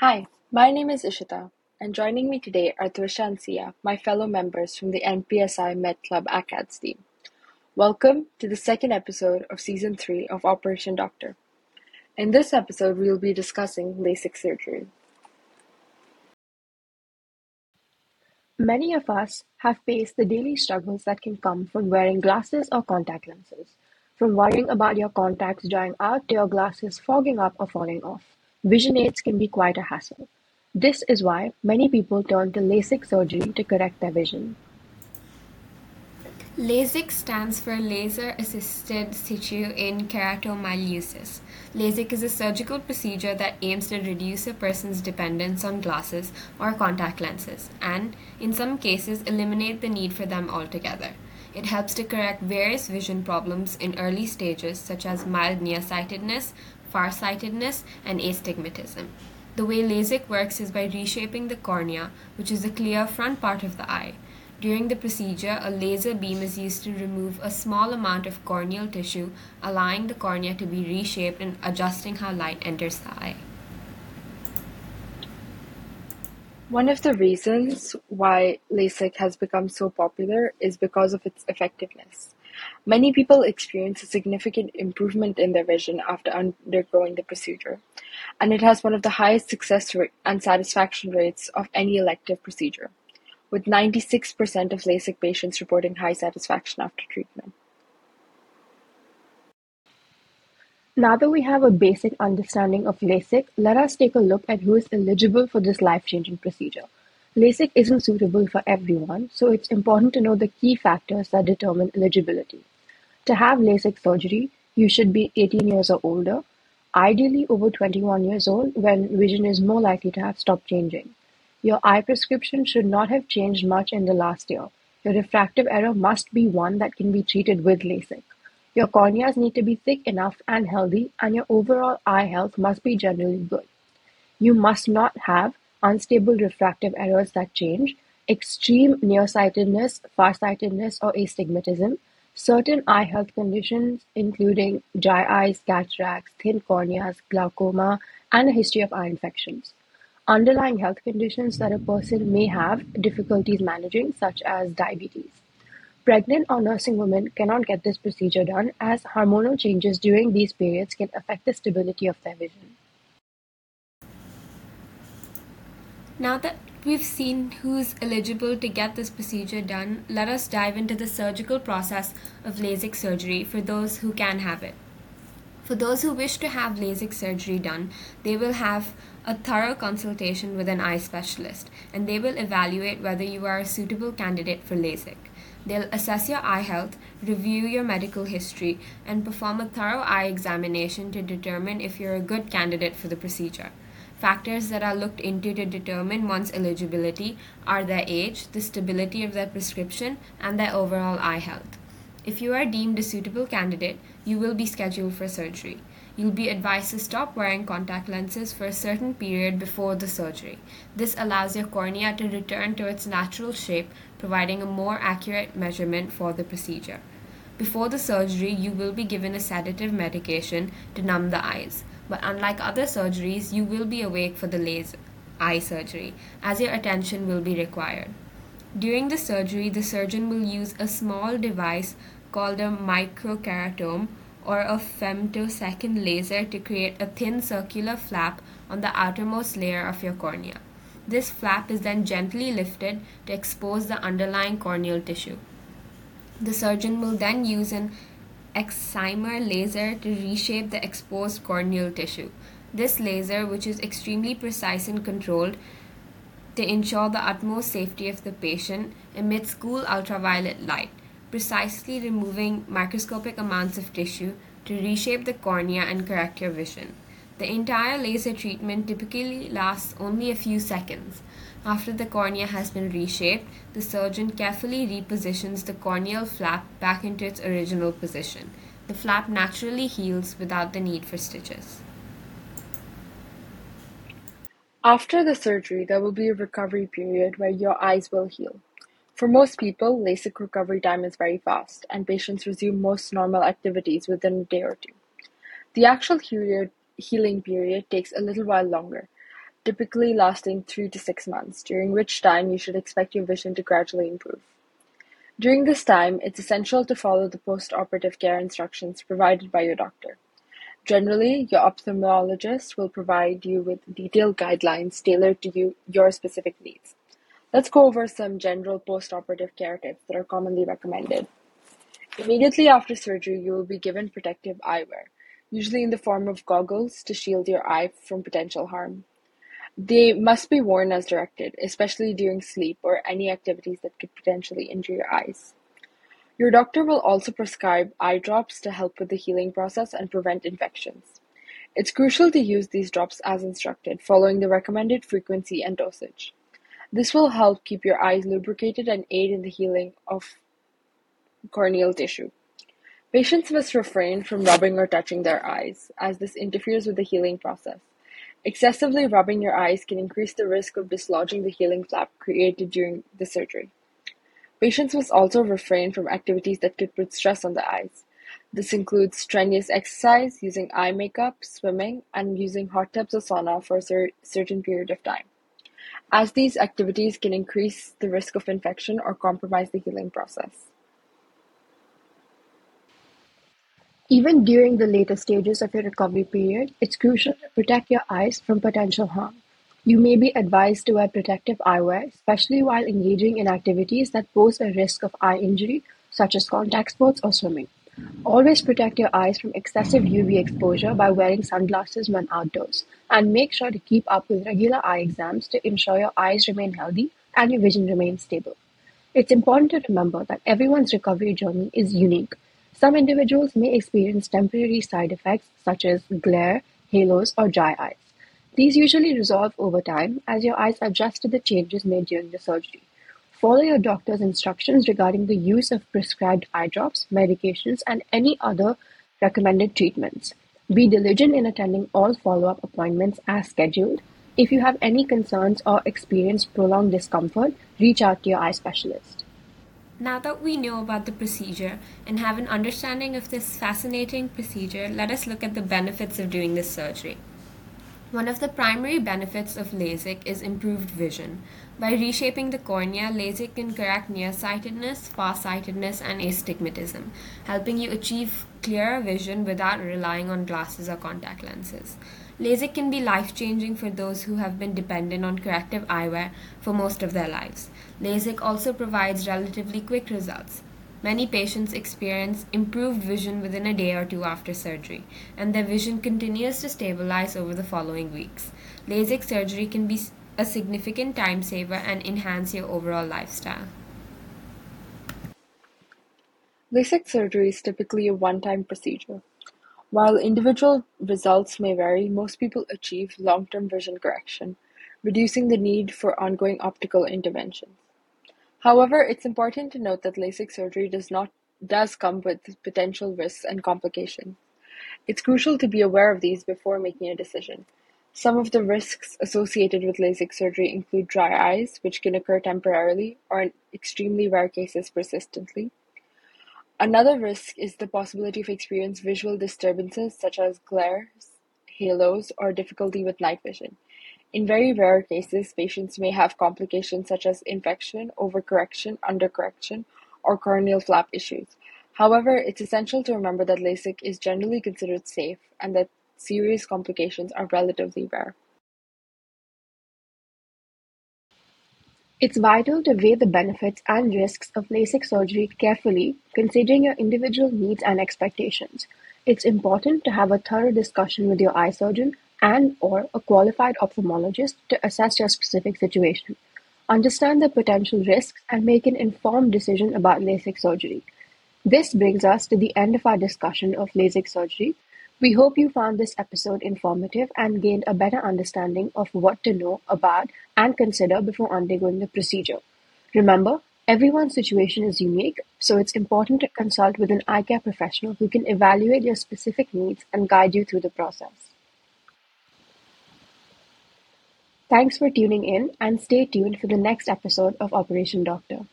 Hi, my name is Ishita, and joining me today are Tvishaa and Siya, my fellow members from the NPSI Med Club ACADS team. Welcome to the second episode of Season 3 of Operation Doctor. In this episode, we will be discussing LASIK surgery. Many of us have faced the daily struggles that can come from wearing glasses or contact lenses. From worrying about your contacts drying out to your glasses fogging up or falling off, vision aids can be quite a hassle. This is why many people turn to LASIK surgery to correct their vision. LASIK stands for Laser Assisted Tissue in Keratomileusis. LASIK is a surgical procedure that aims to reduce a person's dependence on glasses or contact lenses and, in some cases, eliminate the need for them altogether. It helps to correct various vision problems in early stages, such as mild nearsightedness, farsightedness, and astigmatism. The way LASIK works is by reshaping the cornea, which is the clear front part of the eye. During the procedure, a laser beam is used to remove a small amount of corneal tissue, allowing the cornea to be reshaped and adjusting how light enters the eye. One of the reasons why LASIK has become so popular is because of its effectiveness. Many people experience a significant improvement in their vision after undergoing the procedure, and it has one of the highest success rate and satisfaction rates of any elective procedure with ninety-six percent of LASIK patients reporting high satisfaction after treatment. Now that we have a basic understanding of LASIK, let us take a look at who is eligible for this life-changing procedure. LASIK isn't suitable for everyone, so it's important to know the key factors that determine eligibility. To have LASIK surgery, you should be 18 years or older, ideally over 21 years old when vision is more likely to have stopped changing. Your eye prescription should not have changed much in the last year. Your refractive error must be one that can be treated with LASIK. Your corneas need to be thick enough and healthy, and your overall eye health must be generally good. You must not have unstable refractive errors that change, extreme nearsightedness, farsightedness, or astigmatism, certain eye health conditions including dry eyes, cataracts, thin corneas, glaucoma, and a history of eye infections underlying health conditions that a person may have difficulties managing, such as diabetes. Pregnant or nursing women cannot get this procedure done as hormonal changes during these periods can affect the stability of their vision. Now that we've seen who's eligible to get this procedure done, let us dive into the surgical process of LASIK surgery for those who can have it. For those who wish to have LASIK surgery done, they will have a thorough consultation with an eye specialist and they will evaluate whether you are a suitable candidate for LASIK. They'll assess your eye health, review your medical history, and perform a thorough eye examination to determine if you're a good candidate for the procedure. Factors that are looked into to determine one's eligibility are their age, the stability of their prescription, and their overall eye health. If you are deemed a suitable candidate, you will be scheduled for surgery. You'll be advised to stop wearing contact lenses for a certain period before the surgery. This allows your cornea to return to its natural shape, providing a more accurate measurement for the procedure. Before the surgery, you will be given a sedative medication to numb the eyes. But unlike other surgeries, you will be awake for the laser eye surgery, as your attention will be required. During the surgery, the surgeon will use a small device called a microkeratome or a femtosecond laser to create a thin circular flap on the outermost layer of your cornea. This flap is then gently lifted to expose the underlying corneal tissue. The surgeon will then use an excimer laser to reshape the exposed corneal tissue. This laser, which is extremely precise and controlled to ensure the utmost safety of the patient, emits cool ultraviolet light precisely removing microscopic amounts of tissue to reshape the cornea and correct your vision. The entire laser treatment typically lasts only a few seconds. After the cornea has been reshaped, the surgeon carefully repositions the corneal flap back into its original position. The flap naturally heals without the need for stitches. After the surgery, there will be a recovery period where your eyes will heal. For most people, LASIK recovery time is very fast, and patients resume most normal activities within a day or two. The actual healing period takes a little while longer. typically lasting three to six months, during which time you should expect your vision to gradually improve. During this time, it's essential to follow the post-operative care instructions provided by your doctor. Generally, your ophthalmologist will provide you with detailed guidelines tailored to you, your specific needs. Let's go over some general post-operative care tips that are commonly recommended. Immediately after surgery, you will be given protective eyewear, usually in the form of goggles to shield your eye from potential harm. They must be worn as directed, especially during sleep or any activities that could potentially injure your eyes. Your doctor will also prescribe eye drops to help with the healing process and prevent infections. It's crucial to use these drops as instructed, following the recommended frequency and dosage. This will help keep your eyes lubricated and aid in the healing of corneal tissue. Patients must refrain from rubbing or touching their eyes, as this interferes with the healing process. Excessively rubbing your eyes can increase the risk of dislodging the healing flap created during the surgery. Patients must also refrain from activities that could put stress on the eyes. This includes strenuous exercise, using eye makeup, swimming, and using hot tubs or sauna for a cer- certain period of time, as these activities can increase the risk of infection or compromise the healing process. Even during the later stages of your recovery period, it's crucial to protect your eyes from potential harm. You may be advised to wear protective eyewear, especially while engaging in activities that pose a risk of eye injury, such as contact sports or swimming. Always protect your eyes from excessive UV exposure by wearing sunglasses when outdoors, and make sure to keep up with regular eye exams to ensure your eyes remain healthy and your vision remains stable. It's important to remember that everyone's recovery journey is unique, some individuals may experience temporary side effects such as glare, halos, or dry eyes. These usually resolve over time as your eyes adjust to the changes made during the surgery. Follow your doctor's instructions regarding the use of prescribed eye drops, medications, and any other recommended treatments. Be diligent in attending all follow-up appointments as scheduled. If you have any concerns or experience prolonged discomfort, reach out to your eye specialist. Now that we know about the procedure and have an understanding of this fascinating procedure, let us look at the benefits of doing this surgery. One of the primary benefits of LASIK is improved vision. By reshaping the cornea, LASIK can correct nearsightedness, farsightedness, and astigmatism, helping you achieve clearer vision without relying on glasses or contact lenses. LASIK can be life changing for those who have been dependent on corrective eyewear for most of their lives. LASIK also provides relatively quick results. Many patients experience improved vision within a day or two after surgery, and their vision continues to stabilize over the following weeks. LASIK surgery can be a significant time saver and enhance your overall lifestyle. LASIK surgery is typically a one time procedure. While individual results may vary, most people achieve long-term vision correction, reducing the need for ongoing optical interventions. However, it's important to note that LASIK surgery does not does come with potential risks and complications. It's crucial to be aware of these before making a decision. Some of the risks associated with LASIK surgery include dry eyes, which can occur temporarily or in extremely rare cases persistently, Another risk is the possibility of experiencing visual disturbances such as glares, halos, or difficulty with night vision. In very rare cases, patients may have complications such as infection, overcorrection, undercorrection, or corneal flap issues. However, it's essential to remember that LASIK is generally considered safe and that serious complications are relatively rare. It's vital to weigh the benefits and risks of LASIK surgery carefully, considering your individual needs and expectations. It's important to have a thorough discussion with your eye surgeon and or a qualified ophthalmologist to assess your specific situation. Understand the potential risks and make an informed decision about LASIK surgery. This brings us to the end of our discussion of LASIK surgery. We hope you found this episode informative and gained a better understanding of what to know about and consider before undergoing the procedure. Remember, everyone's situation is unique, so it's important to consult with an eye care professional who can evaluate your specific needs and guide you through the process. Thanks for tuning in and stay tuned for the next episode of Operation Doctor.